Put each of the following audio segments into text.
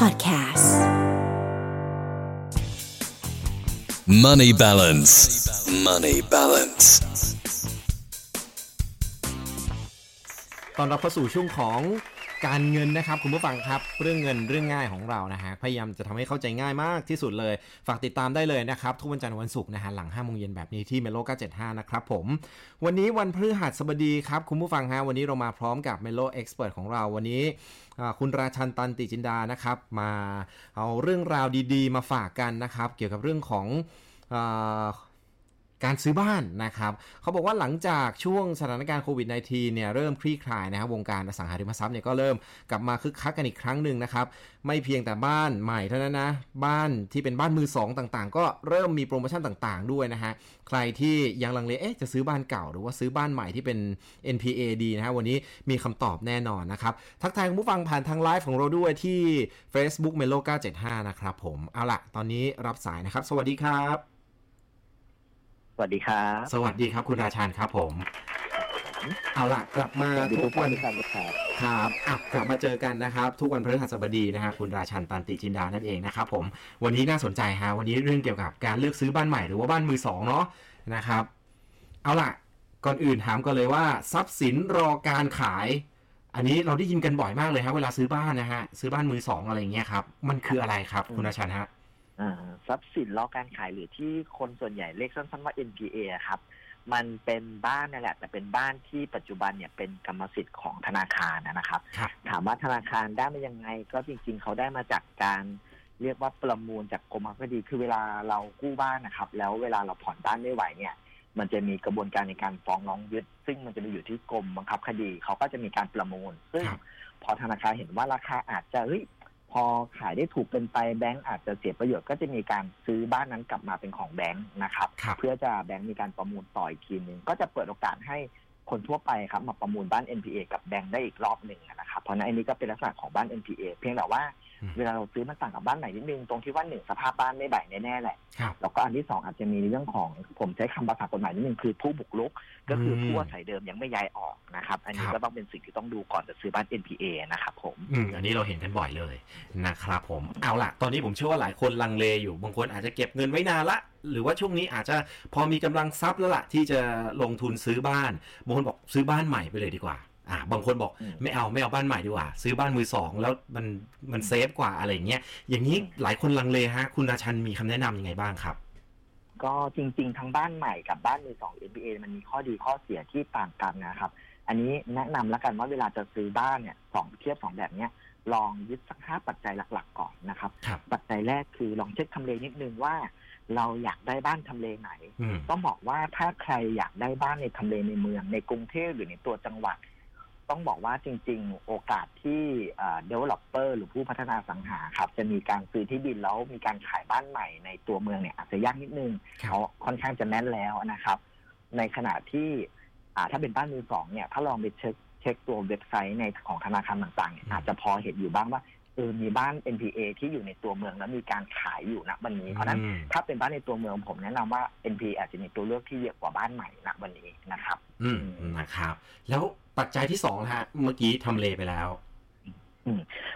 Podcasts Money balance. Money balance. ต้อนรับเข้าสู่ช่วงของ การเงินนะครับคุณผู้ฟังครับเรื่องเงินเรื่องง่ายของเรานะฮะพยายามจะทำให้เข้าใจง่ายมากที่สุดเลย ฝากติดตามได้เลยนะครับทุกวันจันทร์วันศุกร์นะฮะหลัง5โมงเย็นแบบนี้ที่ Mellow 975 นะครับผม วันนี้วันพฤหัสบดีครับคุณผู้ฟังฮะวันนี้เรามาพร้อมกับ Mellow Express ของเราวันนี้คุณราชันตันติจินดานะครับ มาเอาเรื่องราวดีๆ มาฝากกันนะครับ เกี่ยวกับเรื่องของอ การซื้อบ้านนะครับเขาบอกว่าหลังจากช่วงสถานการณ์โควิด -19 เนี่ยเริ่มคลี่คลายนะครับวงการอสังหาริมทรัพย์เนี่ยก็เริ่มกลับมาคึกคักกันอีกครั้งหนึ่งนะครับไม่เพียงแต่บ้านใหม่เท่านั้นนะบ้านที่เป็นบ้านมือสองต่างๆ ก็เริ่มมีโปรโมชั่นต่างๆ ด้วยนะฮะใครที่ยังลังเลเอ๊ะจะซื้อบ้านเก่าหรือว่าซื้อบ้านใหม่ที่เป็น NPA ดีนะฮะวันนี้มีคำตอบแน่นอนนะครับทักทายคุณผู้ฟังผ่านทางไลฟ์ของเราด้วยที่ Facebook Melo 975นะครับผมเอาละตอนนี้รับสายนะครับ สวัสดีครับ วัสดีครับ สวัสดีครับคุณราชันครับผม เอาล่ะ กลับมาสวัสดีทุทุกกวัท่านนทุกท่านครับครับอะกลับมาเจอกันนะครับ ทุกวันพฤหัสบดีนะฮะคุณราชันตันติจินดานั่นเองนะครับผมวันนี้น่าสนใจฮะวันนี้เรื่องเกี่ยวกับการเลือกซื้อบ้านใหม่หรือว่าบ้านมือสองเนาะนะครับ เอาล่ะ ก่อนอื่นถามกันเลยว่า ทรัพย์สินรอการขาย อันนี้เราได้ยินกันบ่อยมากเลยครับเวลาซื้อบ้านนะฮะซื้อบ้านมือสองอะไรอย่างเงี้ยครับมันคืออะไรครับ คุณราชันฮะอ่า ทรัพย์สินรอการขายหรือที่คนส่วนใหญ่เรียกสั้นๆว่า NPA อะครับ มันเป็นบ้านนั่นแหละ แต่เป็นบ้านที่ปัจจุบันเนี่ยเป็นกรรมสิทธิ์ของธนาคารนะครับครับถามว่าธนาคารได้มายังไง ก็จริง ๆ เขาได้มาจากการเรียกว่าประมูลจากกรมบังคับคดีคือเวลาเรากู้บ้านนะครับ แล้วเวลาเราผ่อนบ้านไม่ไหวเนี่ย มันจะมีกระบวนการในการฟ้องร้องยึด ซึ่งมันจะไปอยู่ที่กรมบังคับคดี เขาก็จะมีการประมูล ซึ่งครับพอธนาคารเห็นว่าราคาอาจจะเฮ้ย พอขายได้ถูกเป็นไปแบงก์อาจจะเสียประโยชน์ก็จะมีการซื้อบ้านนั้นกลับมาเป็นของแบงก์นะครับครับเพื่อจะแบงก์มีการประมูลต่ออีกทีหนึ่งก็จะเปิดโอกาสให้คนทั่วไปครับมาประมูลบ้าน NPA กับแบงก์ได้อีกรอบหนึ่งนะครับ เพราะฉะนั้นอันนี้ก็เป็นลักษณะของบ้าน NPA เพียงแต่ว่าอืม เวลาเราซื้อมันต่างกับบ้านไหนนิดนึงตรงที่ว่าหนึ่งสภาพบ้านไม่ใบแน่ๆแหละครับแล้วก็อันที่สองอาจจะมีเรื่องของผมใช้คำภาษากฎหมายนิดนึงคือผู้บุกรุก ก็คืออมผู้อาศัยเดิมยังไม่ย้ายออกนะครับ อันนี้ครับก็ต้องเป็นสิ่งที่ต้องดูก่อนจะซื้อบ้าน NPA นะครับผมอืมอันนี้เราเห็นกันบ่อยเลยนะครับผมเอาล่ะ ตอนนี้ผมเชื่อว่าหลายคนลังเลอยู่บางคนอาจจะเก็บเงินไว้นานละหรือว่าช่วงนี้อาจจะพอมีกำลังทรัพย์แล้วล่ะที่จะลงทุนซื้อบ้านบางคนบอกซื้อบ้านใหม่ไปเลยดีกว่า อ่าบางคนบอกอืมไม่เอาไม่เอาบ้านใหม่ดีกว่า ซื้อบ้านมือสองแล้วมันมันเซฟกว่าอะไรอย่างเงี้ยอย่างนี้หลายคนลังเลฮะ คุณราชันมีคำแนะนำยังไงบ้างครับ ก็จริง ๆ ทั้งบ้านใหม่กับบ้านมือสอง NPA มันมีข้อดีข้อเสียที่ต่างกันนะครับ อันนี้แนะนำแล้วกันว่าเวลาจะซื้อบ้านเนี่ยสองเทียบสองแบบเนี้ยลองยึดสักห้าปัจจัยหลัก ๆ ก่อนนะครับครับปัจจัยแรกคือลองเช็คทำเลนิดนึงว่า เราอยากได้บ้านทำเลไหนอืมต้องบอกว่าถ้าใครอยากได้บ้านในทำเลในเมือง ในกรุงเทพหรือในตัวจังหวัด ต้องบอกว่าจริง ๆ โอกาสที่เอ่อ developer หรือผู้พัฒนาอสังหาครับ จะมีการซื้อที่ดินแล้วมีการขายบ้านใหม่ในตัวเมืองเนี่ยอาจจะยากนิดนึงครับเขาค่อนข้างจะแน่นแล้วนะครับ ในขณะที่อ่าถ้าเป็นบ้านมือสองเนี่ยถ้าลองไปเช็คเช็คตัวเว็บไซต์ในของธนาคารต่างๆเนี่ยอาจจะพอเห็นอยู่บ้างว่าเออมีบ้าน NPA ที่อยู่ในตัวเมืองแล้วมีการขายอยู่ณวันนี้ เพราะฉะนั้นอืมถ้าเป็นบ้านในตัวเมืองผมแนะนำว่า NP อาจจะมีตัวเลือกที่เยอะกว่าบ้านใหม่ณวันนี้นะครับ อืมนะครับ แล้ว ปัจจัยที่สองนะฮะ เมื่อกี้ทำเลไปแล้ว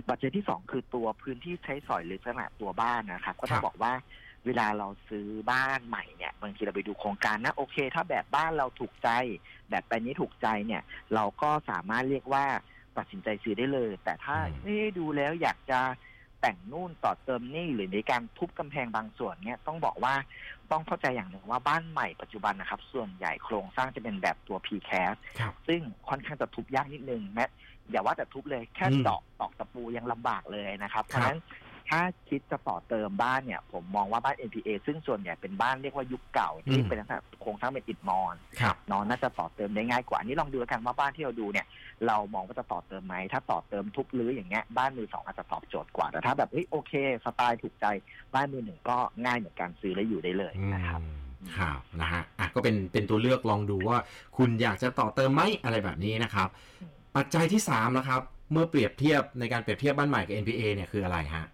ปัจจัยที่สองคือตัวพื้นที่ใช้สอยหรือลักษณะตัวบ้านนะครับก็ต้อครังบบอกว่าเวลาเราซื้อบ้านใหม่เนี่ยบางทีเราไปดูโครงการนะโอเค ถ้าแบบบ้านเราถูกใจ แบบแปลนนี้ถูกใจเนี่ย เราก็สามารถเรียกว่าตัดสินใจซื้อได้เลย แต่ถ้าอืมเอ๊ะดูแล้วอยากจะแต่งนู่นต่อเติมนี่หรือในการทุบกำแพงบางส่วนเนี่ยต้องบอกว่าต้องเข้าใจอย่างหนึ่งว่าบ้านใหม่ปัจจุบันนะครับ ส่วนใหญ่โครงสร้างจะเป็นแบบตัว precast ครับซึ่งค่อนข้างจะทุบยากนิดนึงแม้อย่าว่าแต่ทุบเลยแค่อืมเจาะตอกตะปูยังลำบากเลยนะครับ เพครับราะฉะนั้น ถ้าคิดจะต่อเติมบ้านเนี่ย ผมมองว่าบ้าน NPA ซึ่งส่วนใหญ่เป็นบ้านเรียกว่ายุคเก่าที่เป็นลักษณะโครงสร้างเป็นอิฐมอนครับเนอนน่าจะต่อเติมได้ง่ายกว่าอันนี้ลองดูแล้วกันว่าบ้านที่เราดูเนี่ย เรามองว่าจะต่อเติมไหมถ้าต่อเติมทุบรื้ออย่างเงี้ยบ้านมือสองอาจจะตอบโจทย์กว่าแต่ถ้าแบบเฮ้ยโอเค สไตล์ถูกใจบ้านมือหนึ่งก็ง่ายเหมือนกันซื้อและอยู่ได้เลยนะครับอืมครับนะฮะอะก็เป็นเป็นตัวเลือกลองดูว่า คุณอยากจะต่อเติมไหมอะไรแบบนี้นะครับ ปัจจัยที่สามนะครับ เมื่อเปรียบเทียบในการเปรียบเทียบบ้านใหม่กับ NPA เนี่ยคืออะไรฮะ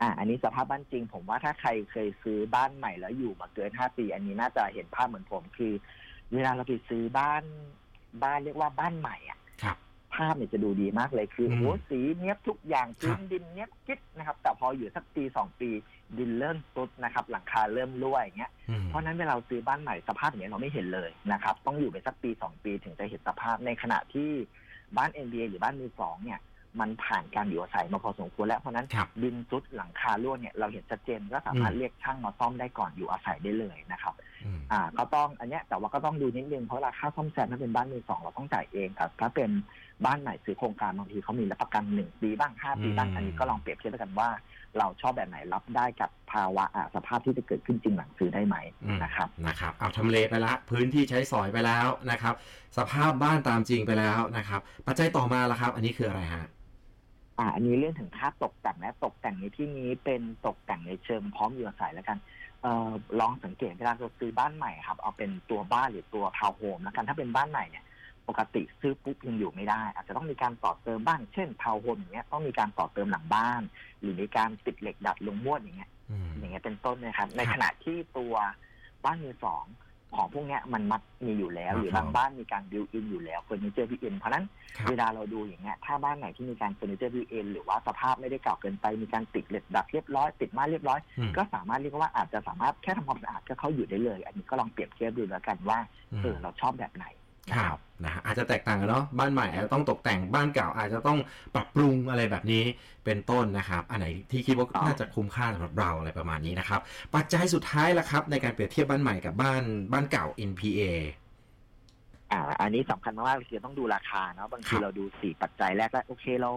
อ่าอันนี้สภาพบ้านจริง ผมว่าถ้าใครเคยซื้อบ้านใหม่แล้วอยู่มาเกินห้าปี อันนี้น่าจะเห็นภาพเหมือนผมคือ เวลาเราไปซื้อบ้าน บ้านเรียกว่าบ้านใหม่อะครับภภาพเนี่ยจะดูดีมากเลยคืออืมโอ้สีเนี้ยบทุกอย่างครัพื้บนดินเนี้ยบกิ๊ดนะครับ แต่พออยู่สักปีสองปีดินเริ่มตุดนะครับ หลังคาเริ่มรั่วอย่างเงี้ยอืมเพราะฉะนั้นเวลาเราซื้อบ้านใหม่สภาพอย่างนี้ยเราไม่เห็นเลยนะครับ ต้องอยู่ไปสักปีสองปีถึงจะเห็นสภาพในขณะที่บ้าน NBA หรือบ้านมือสองเนี่ย มันผ่านการอยู่อาศัยมาพอสมควรแล้วเพราะฉะนั้นครับดินซุดหลังคารั่วเนี่ยเราเห็นชัดเจนก็สามารถอืมเรียกช่างมาซ่อมได้ก่อนอยู่อาศัยได้เลยนะครับอืมอ่าก็ต้องอันเนี้ยแต่ว่าก็ต้องดูนิดนึงเพราะราคาซ่อมแซมถ้าเป็นบ้านมือสองเราต้องจ่ายเองครับถ้าเป็นบ้านใหม่ซื้อโครงการบางทีเขามีรับประกันหนึ่งปีบ้างห้าปีบ้างอืมอันนี้ก็ลองเปรียบเทียบกันว่า เราชอบแบบไหนรับได้กับภาวะอ่าสภาพที่จะเกิดขึ้นจริงหลังซื้อได้ไหมอืมนะครับนะครับเอาทำเลไปละพื้นที่ใช้สอยไปแล้วนะครับ สภาพบ้านตามจริงไปแล้วนะครับ ปัจจัยต่อมาละครับ อันนี้คืออะไรฮะ อ่าอันนี้เรื่องถึงค่าตกแต่งนะตกแต่งในที่นี้เป็นตกแต่งในเชิงพร้อมอยู่อาศัยแล้วกันเอ่อลองสังเกตเวลาเราซื้อบ้านใหม่ครับ เอาเป็นตัวบ้านหรือตัวทาวน์โฮมแล้วกันถ้าเป็นบ้านใหม่เนี่ยปกติซื้อปุ๊บยังอยู่ไม่ได้ อาจจะต้องมีการต่อเติมบ้างเช่นทาวน์โฮมอย่างเงี้ยต้องมีการต่อเติมหลังบ้าน หรือมีการติดเหล็กดัดมุ้งลวดอย่างเงี้ยอืมอย่างเงี้ยเป็นต้นนะครับในครับขณะที่ตัวบ้านมือสอง ของพวกเนี้ยมันมักมีอยู่แล้วครับหรือบางบ้านมีการ built-in อยู่แล้วเฟอร์นิเจอร์ built-in เพราะฉะนั้นครับเวลาเราดูอย่างเงี้ยถ้าบ้านไหนที่มีการเฟอร์นิเจอร์ built-in หรือว่าสภาพไม่ได้เก่าเกินไปมีการติดเหล็กดัดเรียบร้อยติดม่านเรียบร้อยอืมก็สามารถเรียกว่าอาจจะสามารถแค่ทำความสะอาดก็เข้าอยู่ได้เลย อันนี้ก็ลองเปรียบเทียบดูแล้วกันว่าเออเราชอบแบบไหน คนะรัครับบนะฮะอาจจะแตกต่างกันเนาะบ้านใหม่อาจจะต้องตกแต่งบ้านเก่าอาจจะต้องปรับปรุงอะไรแบบนี้เป็นต้นนะครับ อันไหนที่คิดว่าครับน่าจะคุ้มค่าสำหรับเราอะไรประมาณนี้นะครับ ปัจจัยสุดท้ายละครับ ในการเปรียบเทียบบ้านใหม่กับบ้านบ้านเก่า NPA อ่า อันนี้สำคัญมากๆเลยคือต้องดูราคาเนาะบางทีครับเราดูสี่ปัจจัยแรกแล้วโอเคเรา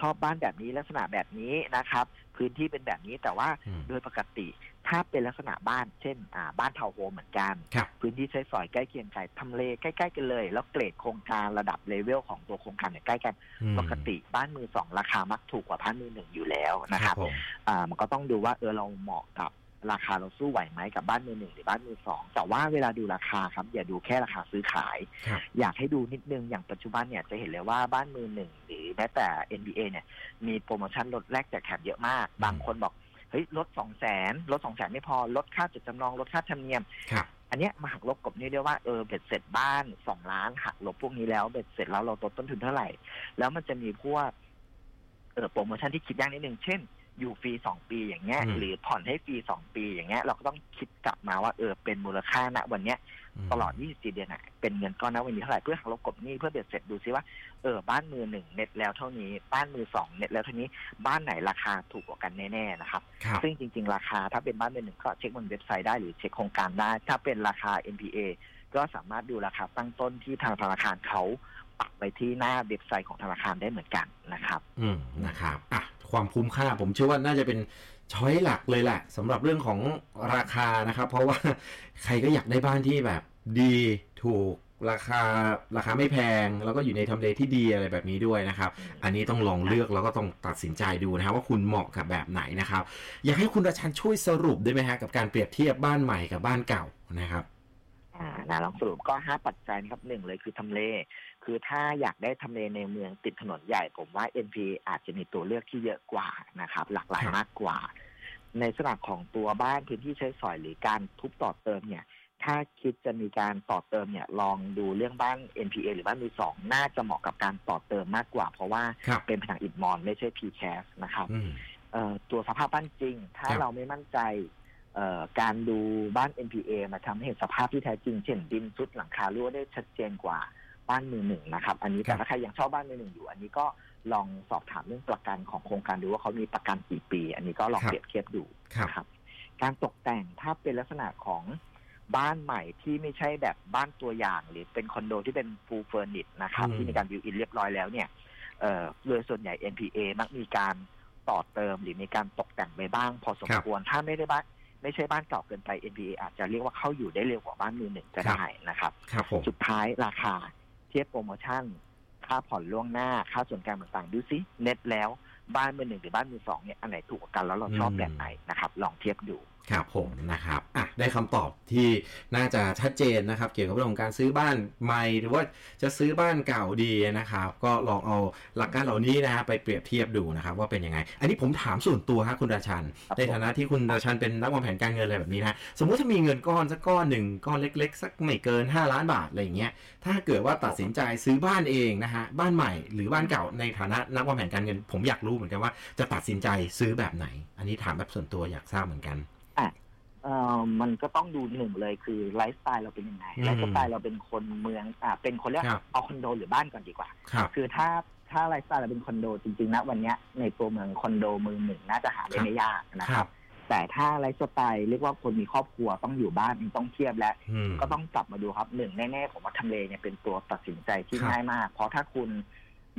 ชอบบ้านแบบนี้ลักษณะแบบนี้นะครับ พื้นที่เป็นแบบนี้แต่ว่าอืมโดยปกติถ้าเป็นลักษณะบ้าน เช่นอ่าบ้านทาวน์โฮมเหมือนกันครับพื้นที่ใช้สอยใกล้เคียงกันทำเลใกล้ๆกันเลย แล้วเกรดโครงการระดับเลเวลของตัวโครงการเนี่ยใกล้กันอืมปกติบ้านมือสองราคามักถูกกว่าบ้านมือหนึ่งอยู่แล้วนะครับผมอ่ามันก็ต้องดูว่าเออเราเหมาะกับ ราคาเราสู้ไหวไหมกับบ้านมือหนึ่งหรือบ้านมือสองแต่ว่าเวลาดูราคาครับ อย่าดูแค่ราคาซื้อขายครับอยากให้ดูนิดนึงอย่างปัจจุบันเนี่ยจะเห็นเลยว่าบ้านมือหนึ่งหรือแม้แต่ NBA เนี่ย มีโปรโมชั่นลดแลกแจกแถมเยอะมาก บางคนบอกเฮ้ยลดสองแสนลดสองแสนไม่พอลดค่าจดจำนองลดค่าธรรมเนียมครับอันเนี้ยมาหักลบกลบหนี้เรียกว่าเออเบ็ดเสร็จบ้านสองล้านหักลบพวกนี้แล้วเบ็ดเสร็จแล้วเราตกต้นทุนเท่าไหร่ แล้วมันจะมีพวกเออโปรโมชั่นที่คิดยากนิดนึงเช่น อยู่ฟรีสองปีอย่างเงี้ย อืม หรือผ่อนให้ฟรีสองปีอย่างเงี้ย เราก็ต้องคิดกลับมาว่าเออเป็นมูลค่าณวันเนี้ย ตลอด 24 เดือนอะเป็นเงินก้อนนะวันนี้เท่าไหร่เพื่อหักลบกลบหนี้เพื่อเบ็ดเสร็จดูซิว่า เออ บ้านมือหนึ่งเน็ตแล้วเท่านี้ บ้านมือสองเน็ตแล้วเท่านี้ บ้านไหนราคาถูกกว่ากันแน่ๆนะครับ ครับซึ่งจริง ๆ ราคาถ้าเป็นบ้านมือหนึ่งก็เช็คบนเว็บไซต์ได้หรือเช็คโครงการได้ ถ้าเป็นราคา NPA ก็สามารถดูราคาตั้งต้นที่ทางธนาคารเขาปักไปที่หน้าเว็บไซต์ของธนาคารได้เหมือนกันนะครับ อืมนะครับอะ ความคุ้มค่า ผมเชื่อว่าน่าจะเป็นช้อยหลักเลยแหละสำหรับเรื่องของราคานะครับ เพราะว่าใครก็อยากได้บ้านที่แบบดีถูกราคาราคาไม่แพง แล้วก็อยู่ในทำเลที่ดีอะไรแบบนี้ด้วยนะครับ อันนี้ต้องลองเลือกแล้วก็ต้องตัดสินใจดูนะครับว่าคุณเหมาะกับแบบไหนนะครับ อยากให้คุณราชันช่วยสรุปได้ไหมฮะกับการเปรียบเทียบบ้านใหม่กับบ้านเก่านะครับอ่านะลองสรุปก็ห้าปัจจัยนะครับหนึ่งเลยคือทำเล คือถ้าอยากได้ทำเลในเมืองติดถนนใหญ่ ผมว่า NP อาจจะมีตัวเลือกที่เยอะกว่านะครับ หลากหลายครับมากกว่า ในสนับของตัวบ้านพื้นที่ใช้สอยหรือการทุบต่อเติมเนี่ย ถ้าคิดจะมีการต่อเติมเนี่ย ลองดูเรื่องบ้าน NPA หรือบ้านมือสองน่าจะเหมาะกับการต่อเติมมากกว่า เพราะว่าครับเป็นผนังอิฐมอนไม่ใช่ PCAS นะครับอืมเอ่อตัวสภาพบ้านจริง ถ้าครับเราไม่มั่นใจเอ่อการดูบ้าน NPA มาทำให้เห็นสภาพที่แท้จริง เช่นดินซุดหลังคารั่วได้ชัดเจนกว่า บ้านมือหนึ่งนะครับ อันนี้ครัแต่บถ้าใครยังชอบบ้านมือหนึ่งอยู่ อันนี้ก็ลองสอบถามเรื่องประกันของโครงการดูว่าเขามีประกันกี่ปี อันนี้ก็ลองครับเปรียบเทียบดูครับนะครับ การตกแต่งถ้าเป็นลักษณะของบ้านใหม่ที่ไม่ใช่แบบบ้านตัวอย่าง หรือเป็นคอนโดที่เป็น full furnished นะครับอืมที่มีการบิวอินเรียบร้อยแล้วเนี่ยเอ่อโดยส่วนใหญ่ NPA มักมีการต่อเติมหรือมีการตกแต่งไปบ้าง พอสมควรถ้าไม่ได้บ้านไม่ใช่บ้านเก่าเกินไป NPA อาจจะเรียกว่าเข้าอยู่ได้เร็วกว่าบ้านมือหนึ่งก็ได้นะครับครับผมสุดท้ายราคา เทียบโปรโมชั่น ค่าผ่อนล่วงหน้า ค่าส่วนกลางต่างๆ ดูซิ เน็ตแล้วบ้านมือหนึ่งหรือบ้านมือสองเนี่ยอันไหนถูกกว่ากันแล้วเราชอบอืมแบบไหนนะครับ ลองเทียบดู ครับผมนะครับอะได้คำตอบที่น่าจะชัดเจนนะครับ เกี่ยวกับเรื่องของการซื้อบ้านใหม่หรือว่าจะซื้อบ้านเก่าดีนะครับ ก็ลองเอาหลักการเหล่านี้นะฮะไปเปรียบเทียบดูนะครับ ว่าเป็นยังไง อันนี้ผมถามส่วนตัวฮะคุณราชันครับในฐานะที่คุณราชันเป็นนักวางแผนการเงินอะไรแบบนี้นะสมมุติถ้ามีเงินก้อนสักก้อนหนึ่งก้อนเล็ก ๆ สักไม่เกิน 5 ล้านบาทอะไรอย่างเงี้ยถ้าเกิดว่าตัดสินใจซื้อบ้านเองนะฮะบ้านใหม่หรือบ้านเก่าในฐานะนักวางแผนการเงิน ผมอยากรู้เหมือนกันว่าจะตัดสินใจซื้อแบบไหน อันนี้ถามแบบส่วนตัวอยากทราบเหมือนกัน เอ่อมันก็ต้องดูหนึ่งเลยคือไลฟ์สไตล์เราเป็นยังไงอืมไลฟ์สไตล์เราเป็นคนเมืองอ่าเป็นคนเรียกครับเอาคอนโดหรือบ้านก่อนดีกว่า ครับ คือถ้าถ้าไลฟ์สไตล์เราเป็นคอนโดจริงๆนะวันเนี้ยในตัวเมืองคอนโดมือหนึ่งน่าจะหาได้ครับไม่ยากนะคครัรับ บ แต่ถ้าไลฟ์สไตล์เรียกว่าคนมีครอบครัวต้องอยู่บ้านต้องเทียบและอืม ก็ต้องกลับมาดูครับหนึ่งแน่ๆผมว่าทำเลเนี่ยเป็นตัวตัดสินใจที่ครับง่ายมาก เพราะถ้าคุณ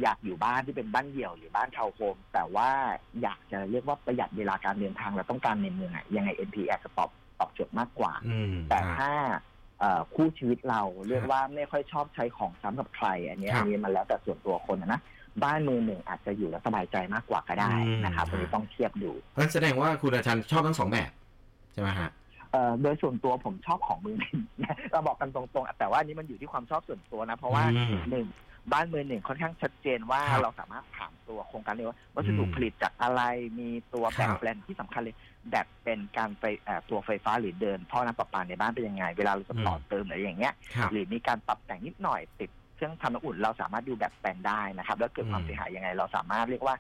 อยากอยู่บ้านที่เป็นบ้านเดี่ยวหรือบ้านทาวน์โฮมแต่ว่าอยากจะเรียกว่าประหยัดเวลาการเดินทางและต้องการในเมืองอะยังไง NPS จะตอบตอบโจทย์มากกว่า อืมแต่ครับถ้าเอ่อคู่ชีวิตเราเรียกว่าไม่ค่อยชอบใช้ของซ้ำกับใคร อันเนี้ยครับอันนี้มันแล้วแต่ส่วนตัวคนนะนะบ้านมือหนึ่งอาจจะอยู่แล้วสบายใจมากกว่าก็ได้อืมนะครับครับอันนี้ต้องเทียบดู เพราะฉะนั้นแสดงว่าคุณอาจารย์ชอบทั้งสองแบบใช่ไหมฮะ เอ่อโดยส่วนตัวผมชอบของมือหนึ่ง เราบอกกันตรงๆแต่ว่าอันนี้มันอยู่ที่ความชอบส่วนตัวนะ เพราะว่าอืมหนึ่ง บ้านมือหนึ่งค่อนข้างชัดเจนว่าครับเราสามารถถามตัวโครงการเลยว่าวัสดุอืมผลิตจากอะไรมีตัวแบครับบแปลนที่สำคัญเลย แบบเป็นการไฟเอ่อตัวไฟฟ้าหรือเดินท่อน้ำประปาในบ้านเป็นยังไง เวลาเราจะต่อเติมอะไรอย่างเงี้ย ครับ หรือมีการปรับแต่งนิดหน่อยติดเครื่องทำน้ำอุ่น เราสามารถดูแบบแปลนได้นะครับ แล้วเกิดความอืม เสียหายยังไง เราสามารถเรียกว่า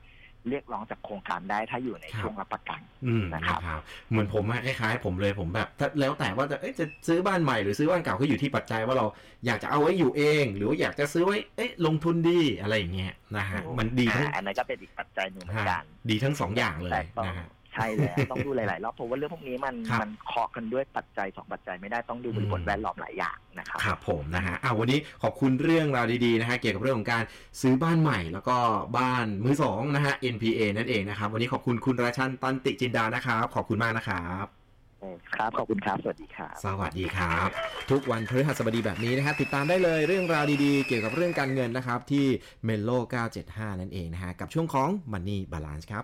เรียกร้องจากโครงการได้ถ้าอยู่ในครับช่วงรับประกันอืมนะนะคครัรับบเหมือนผมอะคล้ายๆผมเลยผมแบบถ้าแล้วแต่ว่าจะเอ๊ะจะซื้อบ้านใหม่หรือซื้อบ้านเก่าก็อยู่ที่ปัจจัยว่าเราอยากจะเอาไว้อยู่เอง หรือว่าอยากจะซื้อไว้เอ๊ะลงทุนดีอะไรอย่างเงี้ยนะฮะมันดีทั้งอ่าอันนั้นก็เป็นอีกปัจจัยหนึ่งเหมือนกันดีทั้งสองอย่างเลยแต่ต้องนะฮะ ใช่แล้วต้องดูหลาย ๆ รอบเพราะว่าเรื่องพวกนี้มันครับ มันเคาะกันด้วยปัจจัยสองปัจจัยไม่ได้ต้องดูบริบทอืมแวดล้อมหลายอย่างนะครับครับผมนะฮะอ่าวันนี้ขอบคุณเรื่องราวดีๆนะฮะเกี่ยวกับเรื่องของการซื้อบ้านใหม่ แล้วก็บ้านมือสองนะฮะ NPA นั่นเองนะครับ วันนี้ขอบคุณคุณราชันตันติจินดานะครับขอบคุณมากนะครับครับขอบคุณครับสวัสดีครับ สวัสดีครับ ทุกวันพฤหัสบดีแบบนี้นะครับติดตามได้เลยเรื่องราวดีๆ เกี่ยวกับเรื่องการเงินนะครับ ที่ Melo 975 นั่นเองนะฮะ กับช่วงของ Money Balance ครับ